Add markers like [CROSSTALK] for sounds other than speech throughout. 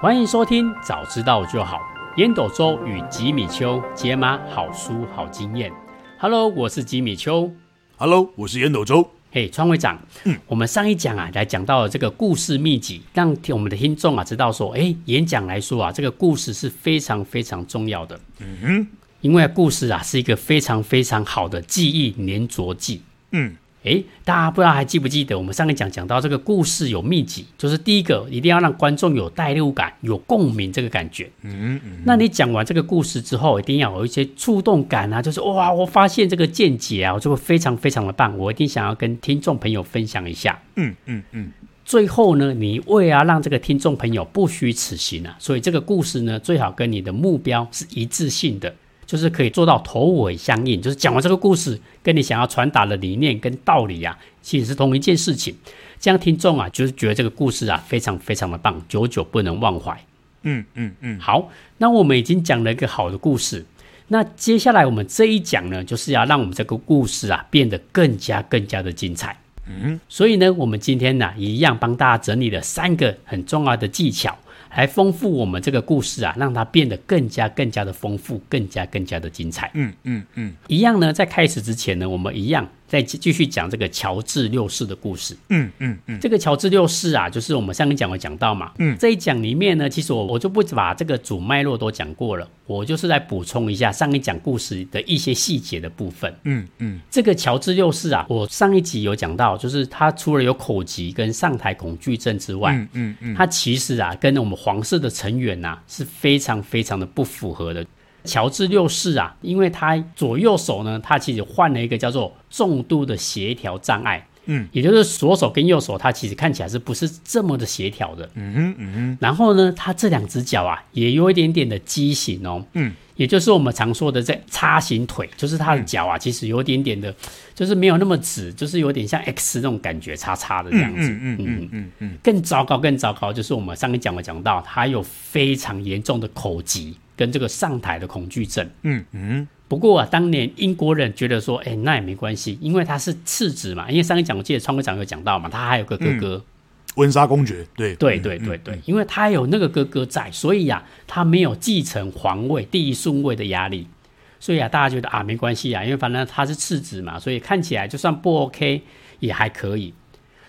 欢迎收听《早知道就好》，烟斗周与吉米秋解码好书好经验。Hello，我是吉米秋。Hello，我是烟斗周。嘿，川会长，嗯，我们上一讲啊，来讲到了这个故事秘籍，让我们的听众啊知道说，哎，演讲来说啊，这个故事是非常非常重要的。嗯哼，因为故事啊是一个非常非常好的记忆粘着剂。嗯。诶，大家不知道还记不记得我们上一讲讲到这个故事有秘籍，就是第一个一定要让观众有代入感、有共鸣这个感觉。嗯嗯。那你讲完这个故事之后，一定要有一些触动感啊，就是哇，我发现这个见解啊，我就会非常非常的棒，我一定想要跟听众朋友分享一下。嗯嗯嗯。最后呢，你为了让这个听众朋友不虚此行啊，所以这个故事呢，最好跟你的目标是一致性的。就是可以做到头尾相应，就是讲完这个故事，跟你想要传达的理念跟道理啊，其实是同一件事情。这样听众啊，就是觉得这个故事啊，非常非常的棒，久久不能忘怀。嗯嗯嗯。好，那我们已经讲了一个好的故事，那接下来我们这一讲呢，就是要让我们这个故事啊，变得更加更加的精彩。嗯，所以呢，我们今天呢，一样帮大家整理了三个很重要的技巧。来丰富我们这个故事啊，让它变得更加更加的丰富，更加更加的精彩。嗯嗯嗯，一样呢，在开始之前呢，我们一样。再继续讲这个乔治六世的故事。嗯嗯嗯，这个乔治六世啊，就是我们上一讲有讲到嘛。嗯，这一讲里面呢，其实我我就不把这个主脉络都讲过了，我就是来补充一下上一讲故事的一些细节的部分。嗯嗯，这个乔治六世啊，我上一集有讲到，就是他除了有口疾跟上台恐惧症之外，嗯嗯嗯，他其实啊，跟我们皇室的成员呐、啊、是非常非常的不符合的。乔治六世啊，因为他左右手呢，他其实患了一个叫做重度的协调障碍，嗯，也就是左手跟右手，他其实看起来是不是这么的协调的，嗯哼，嗯哼。然后呢，他这两只脚啊，也有一点点的畸形哦，嗯，也就是我们常说的在叉形腿，就是他的脚啊，其实有一点点的，就是没有那么直，就是有点像 X 那种感觉，叉叉的这样子，嗯嗯嗯嗯嗯。更糟糕，更糟糕，就是我们上一讲有讲到，他有非常严重的口疾。跟这个上台的恐惧症，嗯嗯，不过啊，当年英国人觉得说，哎，那也没关系，因为他是次子嘛，因为上一讲我记得川哥长有讲到嘛，他还有个哥哥，温莎公爵，对对对对对，因为他有那个哥哥在，所以啊，他没有继承皇位第一顺位的压力，所以啊，大家觉得啊，没关系啊，因为反正他是次子嘛，所以看起来就算不 OK 也还可以。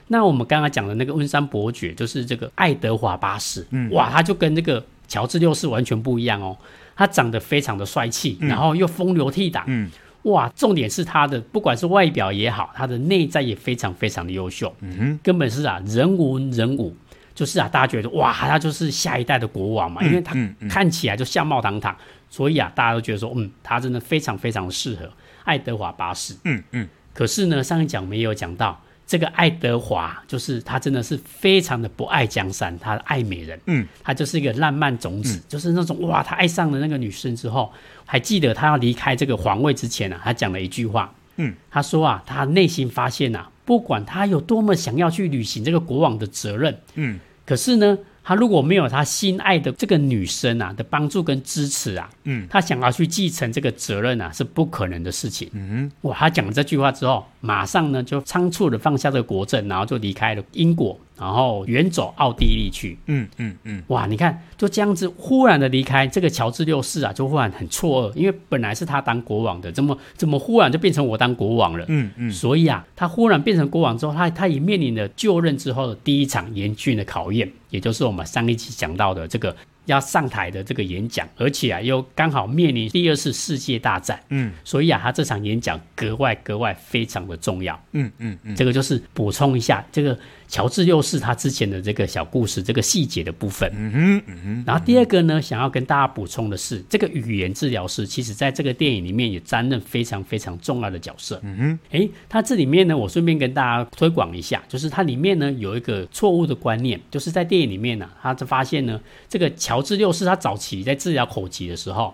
那我们刚刚讲的那个温莎伯爵，就是这个爱德华八世，嗯，哇，他就跟这个。乔治六世完全不一样哦，他长得非常的帅气，嗯、然后又风流倜傥，嗯，哇，重点是他的不管是外表也好，他的内在也非常非常的优秀，嗯哼，根本是啊人文人武，就是啊大家觉得哇，他就是下一代的国王嘛，嗯、因为他看起来就相貌堂堂，嗯、所以啊大家都觉得说，嗯，他真的非常非常适合爱德华八世，嗯嗯，可是呢上一讲没有讲到。这个爱德华就是他，真的是非常的不爱江山，他爱美人，嗯，他就是一个浪漫种子，嗯、就是那种哇，他爱上了那个女生之后，还记得他要离开这个皇位之前啊，他讲了一句话，嗯，他说啊，他内心发现啊，不管他有多么想要去履行这个国王的责任，嗯，可是呢。他如果没有他心爱的这个女生啊的帮助跟支持啊，嗯，他想要去继承这个责任啊是不可能的事情。嗯，哇，他讲了这句话之后，马上呢就仓促的放下这个国政，然后就离开了英国。然后远走奥地利去，嗯嗯嗯，哇，你看就这样子忽然的离开这个乔治六世啊，就忽然很错愕，因为本来是他当国王的，怎么怎么忽然就变成我当国王了？嗯嗯，所以啊，他忽然变成国王之后，他他也面临了就任之后的第一场严峻的考验，也就是我们上一期讲到的这个。要上台的这个演讲，而且啊又刚好面临第二次世界大战，嗯，所以啊他这场演讲格外格外非常的重要，嗯嗯嗯，这个就是补充一下这个乔治六世他之前的这个小故事这个细节的部分，嗯哼嗯哼，然后第二个呢，想要跟大家补充的是，这个语言治疗师其实在这个电影里面也担任非常非常重要的角色，嗯哼，诶，他这里面呢，我顺便跟大家推广一下，就是它里面呢有一个错误的观念，就是在电影里面呢，他就发现呢这个乔。乔治六世他早期在治疗口疾的时候，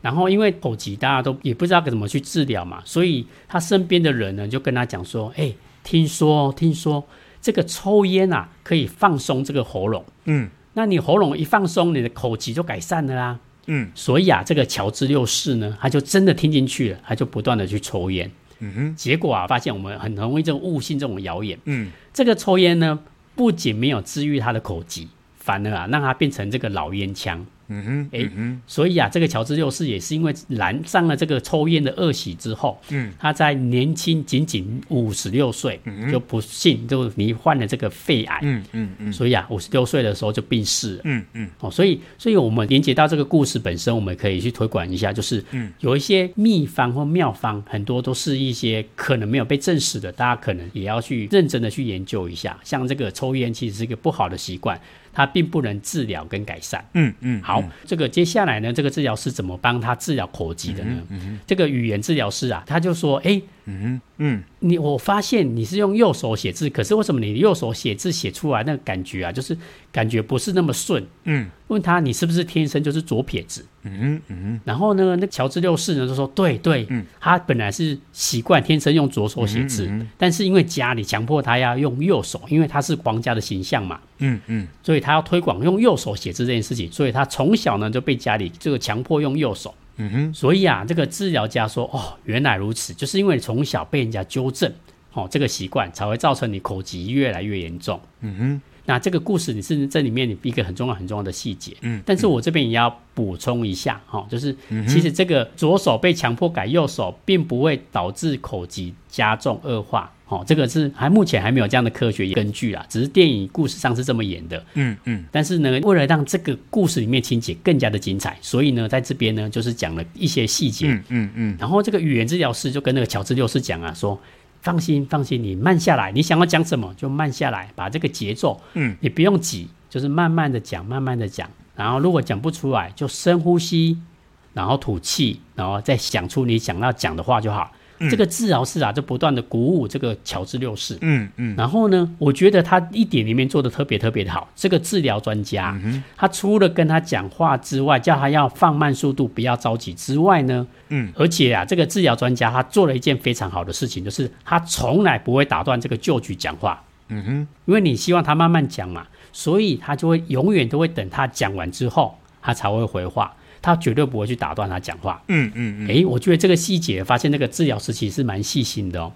然后因为口疾大家都也不知道该怎么去治疗嘛，所以他身边的人呢就跟他讲说：“哎，听说听说这个抽烟啊可以放松这个喉咙，嗯，那你喉咙一放松，你的口疾就改善了啦，嗯，所以啊，这个乔治六世呢，他就真的听进去了，他就不断的去抽烟，嗯哼，结果啊，发现我们很容易就误信这种谣言，嗯，这个抽烟呢，不仅没有治愈他的口疾。反而啊让他变成这个老烟枪。嗯哼，哎、嗯，所以啊，这个乔治六世也是因为染上了这个抽烟的恶习之后，嗯，他在年轻仅仅五十六岁，就不幸就罹患了这个肺癌，嗯嗯嗯，所以啊，五十六岁的时候就病逝了，嗯嗯，哦，所以，所以我们连接到这个故事本身，我们可以去推广一下，就是，嗯，有一些秘方或妙方，很多都是一些可能没有被证实的，大家可能也要去认真的去研究一下。像这个抽烟其实是一个不好的习惯。它并不能治疗跟改善。嗯嗯，好，这个接下来呢，这个治疗师怎么帮他治疗口疾的呢？这个语言治疗师啊，他就说，哎，嗯嗯，你我发现你是用右手写字，可是为什么你右手写字写出来那个感觉啊，就是感觉不是那么顺？嗯，问他你是不是天生就是左撇子？嗯嗯，然后呢，那乔治六世呢就说，对对，嗯，他本来是习惯天生用左手写字，但是因为家里强迫他要用右手，因为他是皇家的形象嘛。嗯嗯，所以他要推广用右手写字这件事情，所以他从小呢就被家里这个强迫用右手。嗯哼，所以啊，这个治疗家说，哦，原来如此，就是因为从小被人家纠正，哦，这个习惯才会造成你口疾越来越严重。嗯哼，那这个故事你是这里面一个很重要很重要的细节。嗯，但是我这边也要补充一下，哈，就是其实这个左手被强迫改右手，并不会导致口疾加重恶化。哦，这个是还目前还没有这样的科学根据啊，只是电影故事上是这么演的。嗯嗯。但是呢，为了让这个故事里面情节更加的精彩，所以呢，在这边呢，就是讲了一些细节。嗯嗯嗯。然后这个语言治疗师就跟那个乔治六世讲啊，说放心放心，你慢下来，你想要讲什么就慢下来，把这个节奏，嗯，你不用急，就是慢慢的讲，慢慢的讲。然后如果讲不出来，就深呼吸，然后吐气，然后再想出你想要讲的话就好。这个治疗师啊，就不断的鼓舞这个乔治六世。嗯嗯。然后呢，我觉得他一点里面做的特别特别的好。这个治疗专家，嗯、他除了跟他讲话之外，叫他要放慢速度，不要着急之外呢，嗯，而且啊，这个治疗专家他做了一件非常好的事情，就是他从来不会打断这个旧局讲话。嗯哼。因为你希望他慢慢讲嘛，所以他就会永远都会等他讲完之后，他才会回话。他绝对不会去打断他讲话。嗯嗯嗯。诶，我觉得这个细节，发现那个治疗师其实是蛮细心的哦。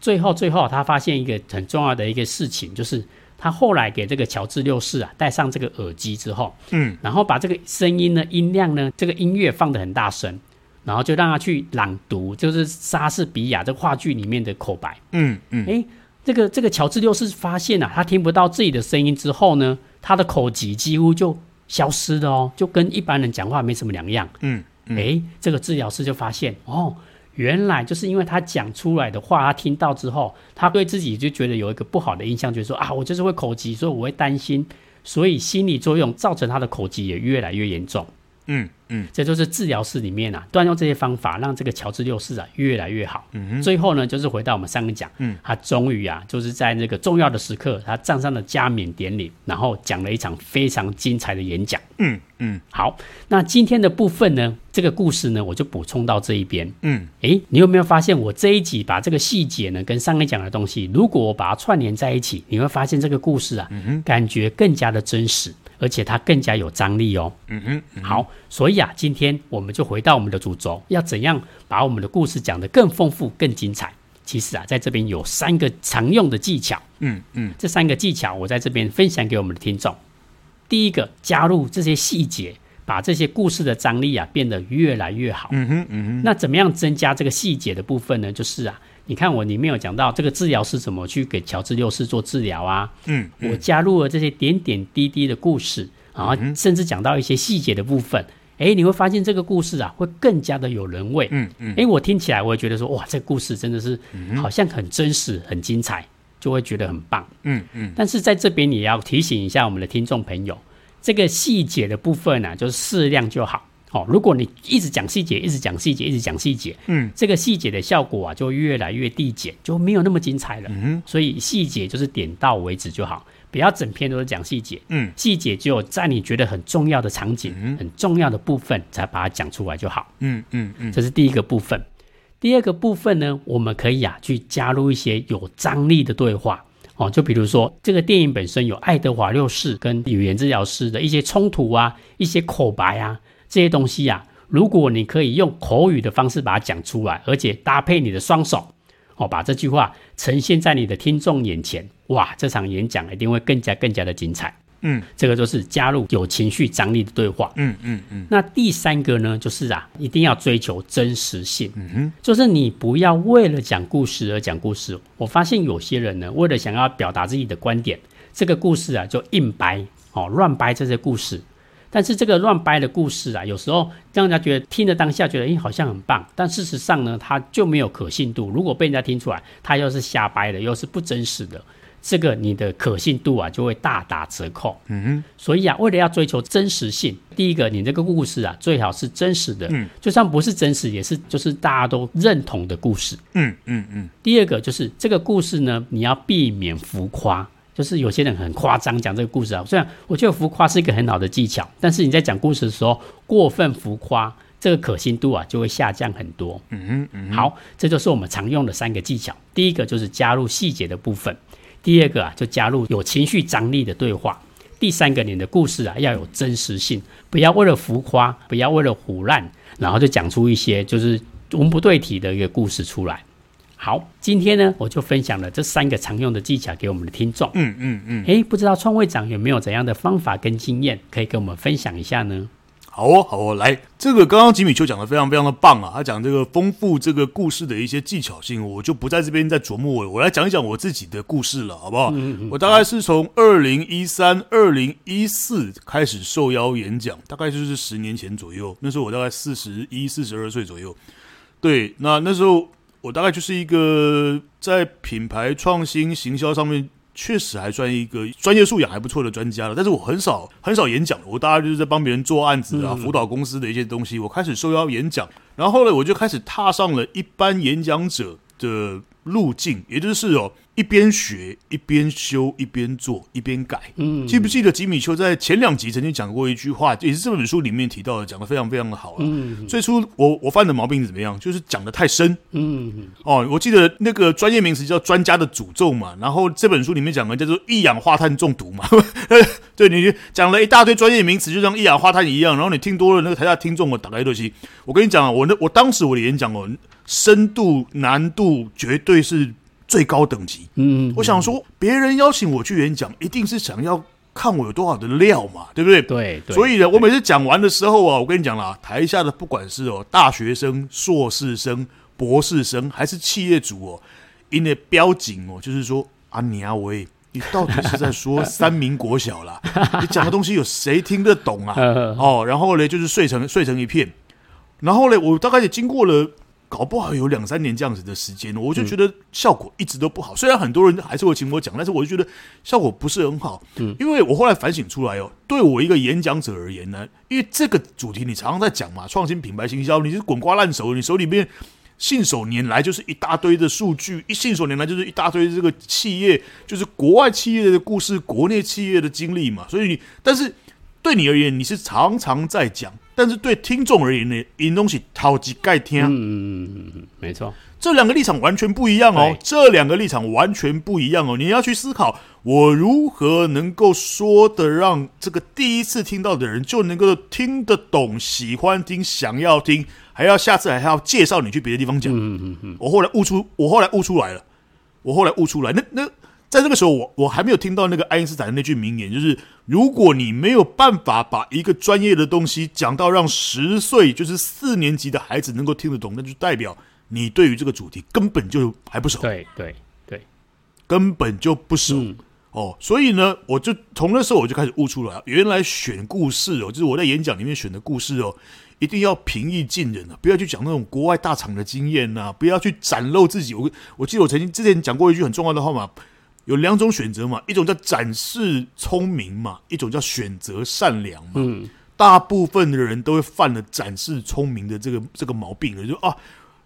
最后最后，他发现一个很重要的一个事情，就是他后来给这个乔治六世啊戴上这个耳机之后，嗯，然后把这个声音呢音量呢这个音乐放得很大声，然后就让他去朗读，就是莎士比亚这话剧里面的口白。嗯嗯。诶，这个这个乔治六世发现啊，他听不到自己的声音之后呢，他的口疾几乎就。消失的哦，就跟一般人讲话没什么两样。嗯，哎、嗯欸，这个治疗师就发现哦，原来就是因为他讲出来的话，他听到之后，他对自己就觉得有一个不好的印象，就是说啊，我就是会口疾，所以我会担心，所以心理作用造成他的口疾也越来越严重。嗯。嗯，这就是治疗室里面啊，断用这些方法，让这个乔治六世啊越来越好。嗯哼，最后呢，就是回到我们上个讲，嗯，他终于啊，就是在那个重要的时刻，他站上了加冕典礼，然后讲了一场非常精彩的演讲。嗯嗯，好，那今天的部分呢，这个故事呢，我就补充到这一边。嗯，诶，你有没有发现我这一集把这个细节呢，跟上个讲的东西，如果我把它串联在一起，你会发现这个故事啊，感觉更加的真实。而且它更加有张力哦。嗯哼，嗯哼，好，所以啊，今天我们就回到我们的主轴，要怎样把我们的故事讲得更丰富、更精彩？其实啊，在这边有三个常用的技巧。嗯嗯，这三个技巧我在这边分享给我们的听众。第一个，加入这些细节，把这些故事的张力啊变得越来越好。嗯哼，嗯哼。那怎么样增加这个细节的部分呢？就是啊。你看我里面有讲到这个治疗是怎么去给乔治六世做治疗啊？嗯，嗯，我加入了这些点点滴滴的故事，然后甚至讲到一些细节的部分。哎，你会发现这个故事啊会更加的有人味。嗯嗯，哎，我听起来我也觉得说哇，这个故事真的是好像很真实、很精彩，就会觉得很棒。嗯嗯。但是在这边也要提醒一下我们的听众朋友，这个细节的部分呢、啊，就是适量就好。哦，如果你一直讲细节，一直讲细节，一直讲细节，嗯，这个细节的效果啊，就越来越递减，就没有那么精彩了。嗯，所以细节就是点到为止就好，不要整篇都是讲细节。嗯，细节只有在你觉得很重要的场景、嗯、很重要的部分，才把它讲出来就好。嗯嗯嗯，这是第一个部分。第二个部分呢，我们可以啊去加入一些有张力的对话。哦，就比如说这个电影本身有爱德华六世跟语言治疗师的一些冲突啊，一些口白啊。这些东西呀、啊，如果你可以用口语的方式把它讲出来，而且搭配你的双手，哦，把这句话呈现在你的听众眼前，哇，这场演讲一定会更加更加的精彩。嗯，这个就是加入有情绪张力的对话。嗯嗯嗯。那第三个呢，就是啊，一定要追求真实性。嗯哼，就是你不要为了讲故事而讲故事。我发现有些人呢，为了想要表达自己的观点，这个故事啊就硬掰哦，乱掰这些故事。但是这个乱掰的故事啊，有时候让人家觉得听的当下觉得，诶，好像很棒。但事实上呢，它就没有可信度。如果被人家听出来，它又是瞎掰的，又是不真实的，这个你的可信度啊就会大打折扣。嗯哼。所以啊，为了要追求真实性，第一个，你这个故事啊最好是真实的。嗯。就算不是真实，也是就是大家都认同的故事。嗯嗯嗯。第二个就是这个故事呢，你要避免浮夸。就是有些人很夸张讲这个故事啊，虽然我觉得浮夸是一个很好的技巧，但是你在讲故事的时候过分浮夸，这个可信度啊就会下降很多。嗯嗯，嗯，好，这就是我们常用的三个技巧。第一个就是加入细节的部分，第二个啊就加入有情绪张力的对话，第三个你的故事啊要有真实性，不要为了浮夸，不要为了胡乱，然后就讲出一些就是文不对题的一个故事出来。好，今天呢，我就分享了这三个常用的技巧给我们的听众。嗯嗯嗯。哎，不知道创会长有没有怎样的方法跟经验可以跟我们分享一下呢？好哦，好哦，来，这个刚刚吉米秋讲的非常非常的棒啊，他讲这个丰富这个故事的一些技巧性，我就不在这边再琢磨了，我来讲一讲我自己的故事了，好不好？嗯嗯。我大概是从二零一三、二零一四开始受邀演讲，大概就是十年前左右，那时候我大概四十一、四十二岁左右。对，那那时候。我大概就是一个在品牌创新行销上面确实还算一个专业素养还不错的专家了，但是我很少很少演讲，我大概就是在帮别人做案子啊，辅导公司的一些东西。我开始受邀演讲，然后呢我就开始踏上了一般演讲者的路径，也就是哦。一边学一边修一边做一边改，嗯，记不记得吉米丘在前两集曾经讲过一句话，也是这本书里面提到的，讲的非常非常的好了。嗯，最初我我犯的毛病是怎么样？就是讲的太深。嗯，哦，我记得那个专业名词叫专家的诅咒嘛，然后这本书里面讲的叫做一氧化碳中毒嘛。[LAUGHS] 对，你讲了一大堆专业名词，就像一氧化碳一样，然后你听多了，那个台下听众我打开东西，我跟你讲啊，我那我当时我的演讲哦，深度难度绝对是。最高等级，嗯，我想说，别人邀请我去演讲，一定是想要看我有多少的料嘛，对不对？对，对，所以呢，我每次讲完的时候啊，我跟你讲啦，台下的不管是哦大学生、硕士生、博士生，还是企业主哦，因为标警哦，就是说啊，你啊，喂，你到底是在说 [LAUGHS] 三民国小啦？你讲的东西有谁听得懂啊？[LAUGHS] 哦，然后呢，就是睡成睡成一片，然后呢，我大概也经过了。搞不好有两三年这样子的时间，我就觉得效果一直都不好。虽然很多人还是会请我讲，但是我就觉得效果不是很好。嗯，因为我后来反省出来哦，对我一个演讲者而言呢，因为这个主题你常常在讲嘛，创新品牌行销，你是滚瓜烂熟，你手里面信手拈来就是一大堆的数据，一信手拈来就是一大堆这个企业，就是国外企业的故事，国内企业的经历嘛。所以你，但是对你而言，你是常常在讲。但是对听众而言呢，因东西超级盖听。嗯嗯嗯嗯，没错，这两个立场完全不一样哦。这两个立场完全不一样哦。你要去思考，我如何能够说的让这个第一次听到的人就能够听得懂、喜欢听、想要听，还要下次还要介绍你去别的地方讲。嗯嗯嗯。我后来悟出，我后来悟出来了，我后来悟出来，那那。在这个时候，我我还没有听到那个爱因斯坦的那句名言，就是如果你没有办法把一个专业的东西讲到让十岁，就是四年级的孩子能够听得懂，那就代表你对于这个主题根本就还不熟。对对对，根本就不熟。嗯、哦。所以呢，我就从那时候我就开始悟出来，原来选故事哦，就是我在演讲里面选的故事哦，一定要平易近人啊，不要去讲那种国外大厂的经验呐、啊，不要去展露自己。我我记得我曾经之前讲过一句很重要的话嘛。有两种选择嘛，一种叫展示聪明嘛，一种叫选择善良嘛。嗯，大部分的人都会犯了展示聪明的这个这个毛病，就说啊，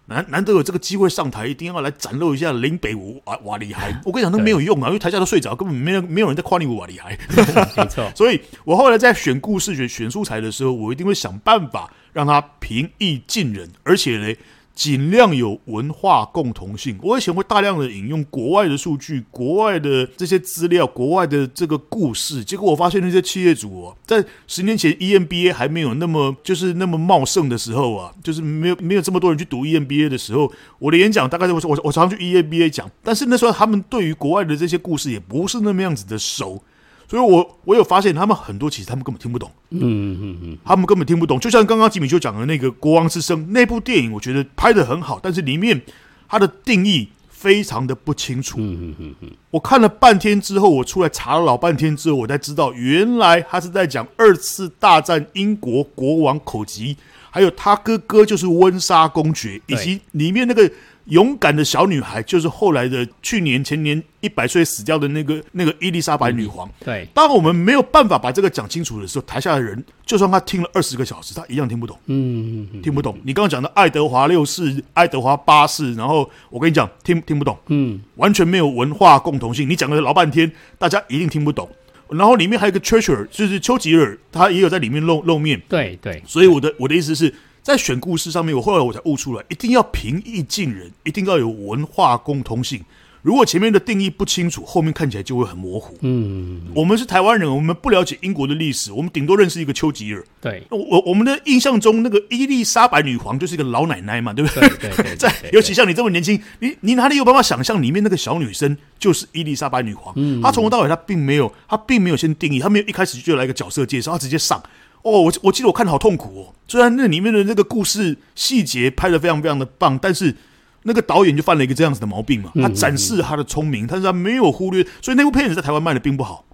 难难得有这个机会上台，一定要来展露一下林北武哇哇厉害。[LAUGHS] 我跟你讲，那没有用啊，因为台下都睡着，根本没有没有人在夸你哇厉害。[LAUGHS] 没错，[LAUGHS] 所以我后来在选故事、选选素材的时候，我一定会想办法让他平易近人，而且呢。尽量有文化共同性。我以前会大量的引用国外的数据、国外的这些资料、国外的这个故事。结果我发现那些企业主哦，在十年前 EMBA 还没有那么就是那么茂盛的时候啊，就是没有没有这么多人去读 EMBA 的时候，我的演讲大概就是我我我常常去 EMBA 讲，但是那时候他们对于国外的这些故事也不是那么样子的熟。所以我我有发现，他们很多其实他们根本听不懂，嗯嗯嗯，他们根本听不懂。就像刚刚吉米就讲的那个《国王之声》那部电影，我觉得拍的很好，但是里面它的定义非常的不清楚。嗯嗯嗯嗯，我看了半天之后，我出来查了老半天之后，我才知道原来他是在讲二次大战英国国王口吉，还有他哥哥就是温莎公爵，以及里面那个。勇敢的小女孩，就是后来的去年前年一百岁死掉的那个那个伊丽莎白女皇。嗯、对，当我们没有办法把这个讲清楚的时候，台下的人就算他听了二十个小时，他一样听不懂。嗯，嗯听不懂。你刚刚讲的爱德华六世、爱德华八世，然后我跟你讲，听听不懂。嗯，完全没有文化共同性。你讲了老半天，大家一定听不懂。然后里面还有一个 treasure，就是丘吉尔，他也有在里面露露面。对对。所以我的我的意思是。在选故事上面，我后来我才悟出来，一定要平易近人，一定要有文化共通性。如果前面的定义不清楚，后面看起来就会很模糊。嗯，我们是台湾人，我们不了解英国的历史，我们顶多认识一个丘吉尔。对，我我们的印象中，那个伊丽莎白女皇就是一个老奶奶嘛，对不对？对对对。在尤其像你这么年轻，你你哪里有办法想象里面那个小女生就是伊丽莎白女皇？嗯，她从头到尾她并没有，她并没有先定义，她没有一开始就来一个角色介绍，她直接上。哦，我我记得我看的好痛苦哦。虽然那里面的那个故事细节拍的非常非常的棒，但是那个导演就犯了一个这样子的毛病嘛。他展示他的聪明，但是他没有忽略，所以那部片子在台湾卖的并不好。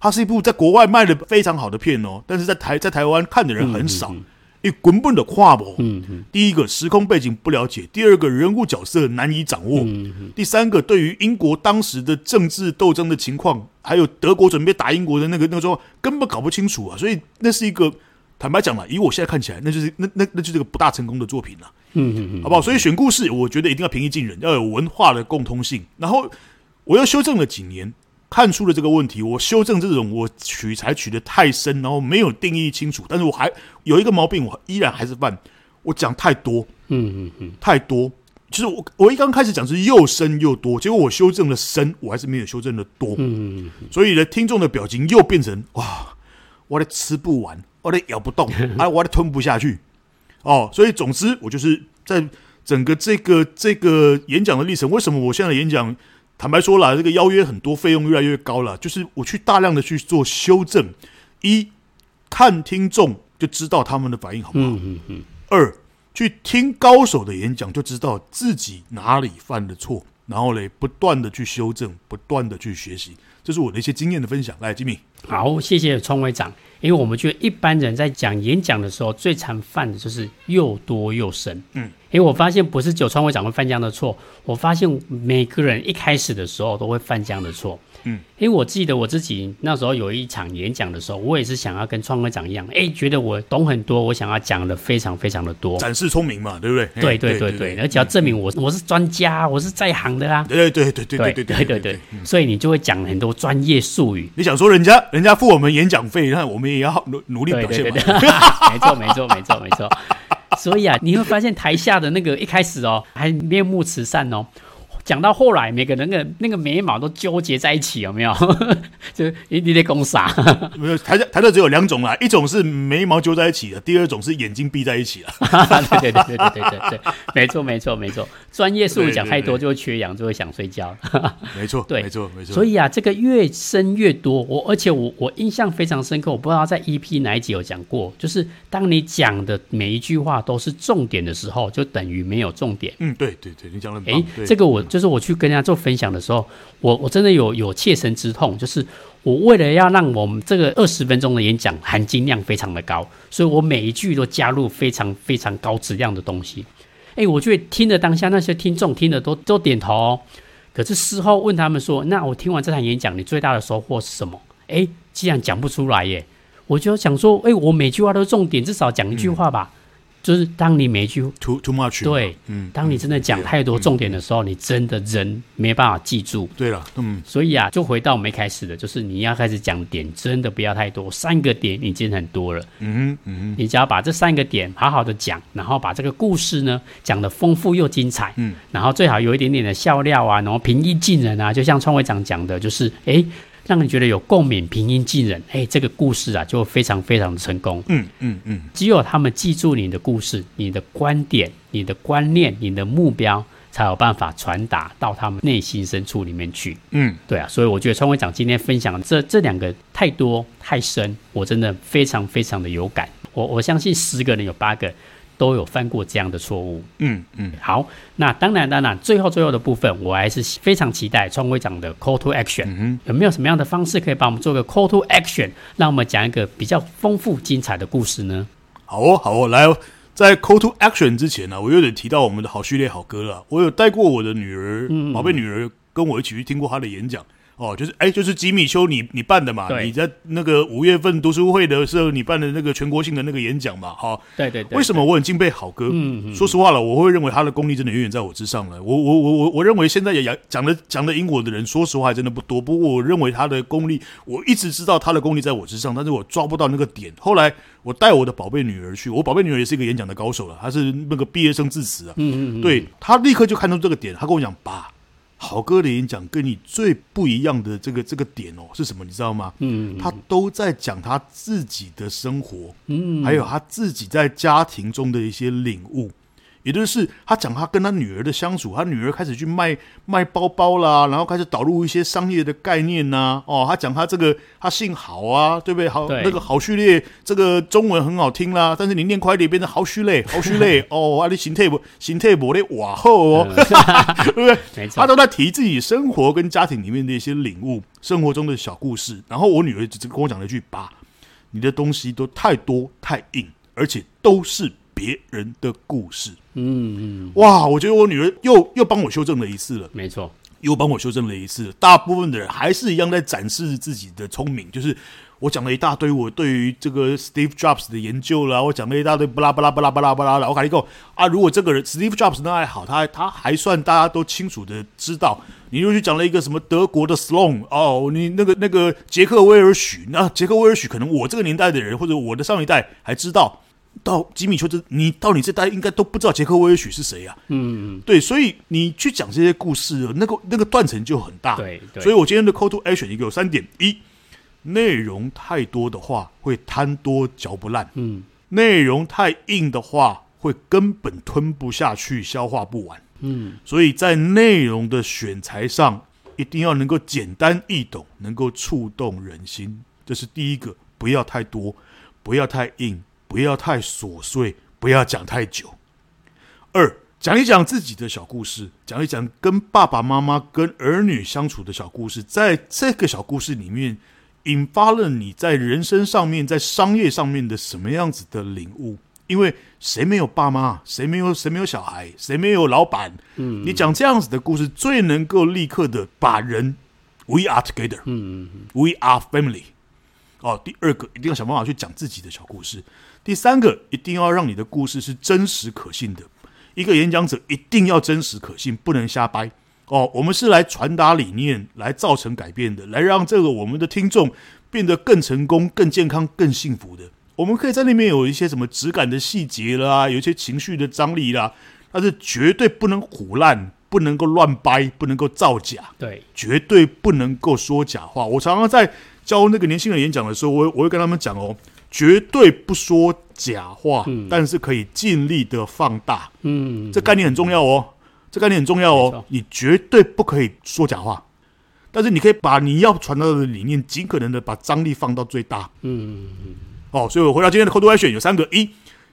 它是一部在国外卖的非常好的片哦，但是在台在台湾看的人很少。因为根本的跨步，第一个时空背景不了解，第二个人物角色难以掌握，第三个对于英国当时的政治斗争的情况，还有德国准备打英国的那个那个状况，根本搞不清楚啊！所以那是一个坦白讲了，以我现在看起来，那就是那那那就是个不大成功的作品了。嗯嗯嗯，好不好？所以选故事，我觉得一定要平易近人，要有文化的共通性。然后我又修正了几年。看出了这个问题，我修正这种我取材取的太深，然后没有定义清楚，但是我还有一个毛病，我依然还是犯，我讲太多，嗯嗯嗯，太多。其实我我一刚开始讲是又深又多，结果我修正了深，我还是没有修正的多，嗯嗯，所以呢，听众的表情又变成哇，我的吃不完，我的咬不动，[LAUGHS] 啊，我的吞不下去，哦，所以总之我就是在整个这个这个演讲的历程，为什么我现在的演讲？坦白说了，这个邀约很多，费用越来越高了。就是我去大量的去做修正，一看听众就知道他们的反应好不好。嗯嗯嗯。二去听高手的演讲，就知道自己哪里犯的错，然后嘞，不断的去修正，不断的去学习。这是我的一些经验的分享。来，吉米，好，谢谢创会长。因为我们觉得一般人在讲演讲的时候，最常犯的就是又多又深。嗯。因为我发现不是只有创会长会犯这样的错，我发现每个人一开始的时候都会犯这样的错。嗯，因为我记得我自己那时候有一场演讲的时候，我也是想要跟创会长一样，哎，觉得我懂很多，我想要讲的非常非常的多，展示聪明嘛，对不对？对对对对，而且要证明我我是专家，我是在行的啦。对对对对对对对对对对，所以你就会讲很多专业术语。你想说人家人家付我们演讲费，那我们也要努努力表现嘛。[LAUGHS] 没错没错没错没错。所以啊，你会发现台下的那个一开始哦，还面目慈善哦。讲到后来，每个人的那个眉毛都纠结在一起，有没有？[LAUGHS] 就你你得攻啥？[LAUGHS] 没有，台台头只有两种啦，一种是眉毛揪在一起的，第二种是眼睛闭在一起的。[LAUGHS] 对对对对对对对对，没错没错没错，专业术语讲太多就会缺氧，就会想睡觉。没错，对，没错没错。所以啊，这个越深越多，我而且我我印象非常深刻，我不知道在 EP 哪一集有讲过，就是当你讲的每一句话都是重点的时候，就等于没有重点。嗯，对对对，你讲的哎，这个我。就是我去跟人家做分享的时候，我我真的有有切身之痛，就是我为了要让我们这个二十分钟的演讲含金量非常的高，所以我每一句都加入非常非常高质量的东西。哎，我觉得听的当下那些听众听的都都点头，可是事后问他们说：“那我听完这场演讲，你最大的收获是什么？”哎，既然讲不出来耶，我就想说：“哎，我每句话都重点，至少讲一句话吧。”就是当你每句 too too much 对，嗯，当你真的讲太多重点的时候，你真的人没办法记住。对了，嗯，所以啊，就回到我们一开始的，就是你要开始讲点，真的不要太多，三个点已经很多了。嗯哼，嗯哼，你只要把这三个点好好的讲，然后把这个故事呢讲的丰富又精彩，嗯，然后最好有一点点的笑料啊，然后平易近人啊，就像创会长讲的，就是哎。让你觉得有共鸣、平易近人，哎，这个故事啊就非常非常的成功。嗯嗯嗯，只有他们记住你的故事、你的观点、你的观念、你的目标，才有办法传达到他们内心深处里面去。嗯，对啊，所以我觉得川会长今天分享的这这两个太多太深，我真的非常非常的有感。我我相信十个人有八个。都有犯过这样的错误。嗯嗯，好，那当然当然，最后最后的部分，我还是非常期待创会长的 call to action。嗯，有没有什么样的方式可以帮我们做个 call to action，让我们讲一个比较丰富精彩的故事呢？好哦，好哦，来哦，在 call to action 之前呢、啊，我有点提到我们的好序列好歌了。我有带过我的女儿，宝贝女儿，跟我一起去听过她的演讲。哦，就是哎，就是吉米修你你办的嘛？你在那个五月份读书会的时候，你办的那个全国性的那个演讲嘛？哈，对对对。为什么我很敬佩好哥？嗯嗯。说实话了，我会认为他的功力真的远远在我之上了。我我我我我认为现在也讲的讲的英国的人，说实话还真的不多。不过我认为他的功力，我一直知道他的功力在我之上，但是我抓不到那个点。后来我带我的宝贝女儿去，我宝贝女儿也是一个演讲的高手了，她是那个毕业生致辞啊。嗯嗯嗯。对，她立刻就看出这个点，她跟我讲爸。好哥的演讲跟你最不一样的这个这个点哦是什么？你知道吗？嗯，他都在讲他自己的生活，嗯，还有他自己在家庭中的一些领悟。也就是他讲他跟他女儿的相处，他女儿开始去卖卖包包啦，然后开始导入一些商业的概念呐、啊。哦，他讲他这个他姓郝啊，对不对？好，那个好序列这个中文很好听啦，但是你念快一点变成好序列，好序列 [LAUGHS] 哦，啊，你形态不形态不的哇后哦，嗯、[LAUGHS] 对不对？没错，他都在提自己生活跟家庭里面的一些领悟，生活中的小故事。然后我女儿只跟我讲了一句：“爸，你的东西都太多太硬，而且都是。”别人的故事，嗯嗯，哇，我觉得我女儿又又帮我修正了一次了，没错，又帮我修正了一次。大部分的人还是一样在展示自己的聪明，就是我讲了一大堆我对于这个 Steve Jobs 的研究啦，我讲了一大堆巴拉巴拉巴拉巴拉巴拉的。我跟你讲啊，如果这个人 Steve Jobs 那还好，他他还算大家都清楚的知道。你又去讲了一个什么德国的 Sloan 哦，你那个那个杰克威尔许，那杰克威尔许可能我这个年代的人或者我的上一代还知道。到吉米丘这，你到你这代应该都不知道杰克威尔许是谁呀？嗯，对，所以你去讲这些故事，那个那个断层就很大。对，对，所以我今天的 call to action 一个有三点：一，内容太多的话会贪多嚼不烂；嗯，内容太硬的话会根本吞不下去，消化不完。嗯，所以在内容的选材上，一定要能够简单易懂，能够触动人心。这是第一个，不要太多，不要太硬。不要太琐碎，不要讲太久。二，讲一讲自己的小故事，讲一讲跟爸爸妈妈、跟儿女相处的小故事，在这个小故事里面，引发了你在人生上面、在商业上面的什么样子的领悟？因为谁没有爸妈？谁没有谁没有小孩？谁没有老板？嗯，你讲这样子的故事，最能够立刻的把人，We are together，嗯，We are family。哦，第二个一定要想办法去讲自己的小故事。第三个，一定要让你的故事是真实可信的。一个演讲者一定要真实可信，不能瞎掰。哦，我们是来传达理念，来造成改变的，来让这个我们的听众变得更成功、更健康、更幸福的。我们可以在那边有一些什么质感的细节啦，有一些情绪的张力啦，但是绝对不能唬烂，不能够乱掰，不能够造假。对，绝对不能够说假话。我常常在教那个年轻人演讲的时候，我我会跟他们讲哦。绝对不说假话，嗯、但是可以尽力的放大。嗯，这概念很重要哦，这概念很重要哦。你绝对不可以说假话，但是你可以把你要传达的理念尽可能的把张力放到最大。嗯。哦，所以我回到今天的 call to action 有三个：一，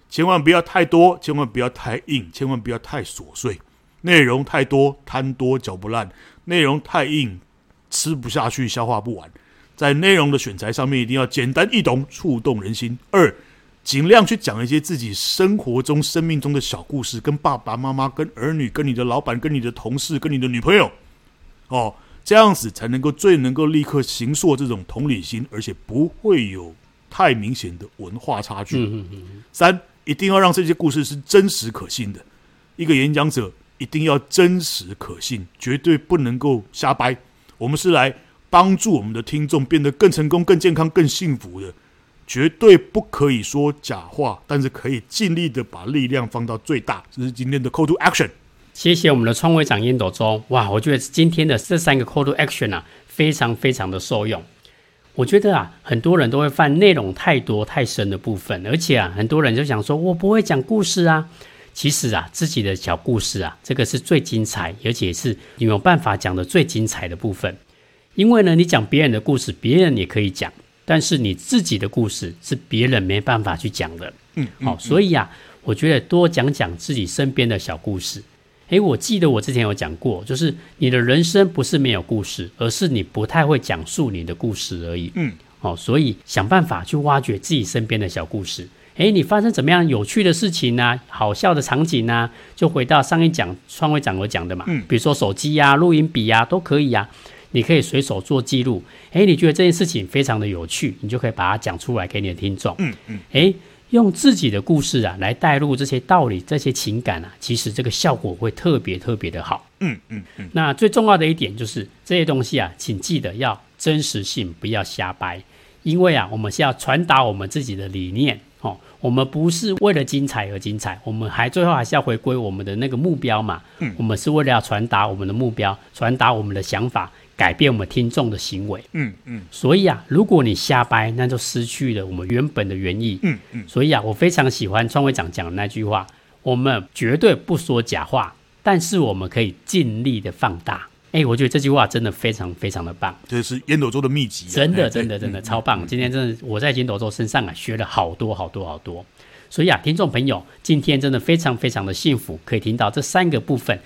千万不要太多，千万不要太硬，千万不要太琐碎。内容太多，贪多嚼不烂；内容太硬，吃不下去，消化不完。在内容的选材上面，一定要简单易懂，触动人心。二，尽量去讲一些自己生活中、生命中的小故事，跟爸爸妈妈、跟儿女、跟你的老板、跟你的同事、跟你的女朋友，哦，这样子才能够最能够立刻形塑这种同理心，而且不会有太明显的文化差距。嗯嗯嗯。三，一定要让这些故事是真实可信的。一个演讲者一定要真实可信，绝对不能够瞎掰。我们是来。帮助我们的听众变得更成功、更健康、更幸福的，绝对不可以说假话，但是可以尽力的把力量放到最大。这是今天的 Call to Action。谢谢我们的创会长烟斗中。哇，我觉得今天的这三个 Call to Action 啊，非常非常的受用。我觉得啊，很多人都会犯内容太多太深的部分，而且啊，很多人就想说，我不会讲故事啊。其实啊，自己的小故事啊，这个是最精彩，而且是你有办法讲的最精彩的部分。因为呢，你讲别人的故事，别人也可以讲，但是你自己的故事是别人没办法去讲的。嗯，好、哦，所以啊，我觉得多讲讲自己身边的小故事。诶，我记得我之前有讲过，就是你的人生不是没有故事，而是你不太会讲述你的故事而已。嗯，好、哦，所以想办法去挖掘自己身边的小故事。诶，你发生怎么样有趣的事情呢、啊？好笑的场景呢、啊？就回到上一讲创会长我讲的嘛。嗯，比如说手机呀、啊、录音笔呀、啊，都可以呀、啊。你可以随手做记录。诶，你觉得这件事情非常的有趣，你就可以把它讲出来给你的听众。嗯嗯。诶。用自己的故事啊来带入这些道理、这些情感啊，其实这个效果会特别特别的好。嗯嗯嗯。那最重要的一点就是这些东西啊，请记得要真实性，不要瞎掰。因为啊，我们是要传达我们自己的理念哦，我们不是为了精彩而精彩，我们还最后还是要回归我们的那个目标嘛。嗯。我们是为了要传达我们的目标，传达我们的想法。改变我们听众的行为，嗯嗯，所以啊，如果你瞎掰，那就失去了我们原本的原意，嗯嗯。所以啊，我非常喜欢创会长讲的那句话：我们绝对不说假话，但是我们可以尽力的放大。哎，我觉得这句话真的非常非常的棒，这是烟斗周的秘籍，真的真的真的超棒。今天真的我在烟斗周身上啊学了好多好多好多，所以啊，听众朋友，今天真的非常非常的幸福，可以听到这三个部分。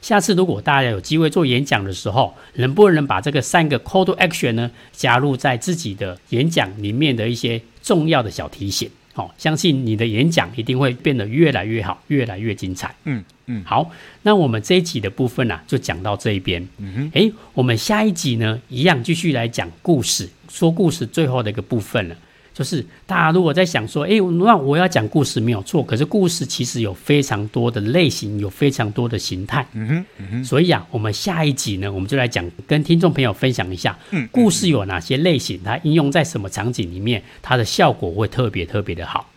下次如果大家有机会做演讲的时候，能不能把这个三个 call to action 呢加入在自己的演讲里面的一些重要的小提醒？好、哦，相信你的演讲一定会变得越来越好，越来越精彩。嗯嗯，好，那我们这一集的部分呢、啊，就讲到这一边。嗯哼，诶，我们下一集呢，一样继续来讲故事，说故事最后的一个部分了。就是大家如果在想说，哎，那我要讲故事没有错，可是故事其实有非常多的类型，有非常多的形态。嗯哼，嗯哼。所以啊，我们下一集呢，我们就来讲，跟听众朋友分享一下，嗯，故事有哪些类型，它应用在什么场景里面，它的效果会特别特别的好。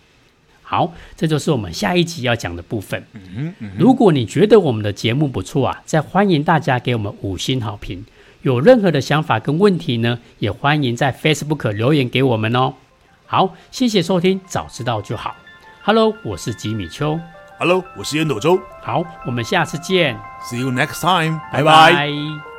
好，这就是我们下一集要讲的部分。如果你觉得我们的节目不错啊，再欢迎大家给我们五星好评。有任何的想法跟问题呢，也欢迎在 Facebook 留言给我们哦。好，谢谢收听，早知道就好。Hello，我是吉米秋。Hello，我是烟斗周。好，我们下次见。See you next time。拜拜。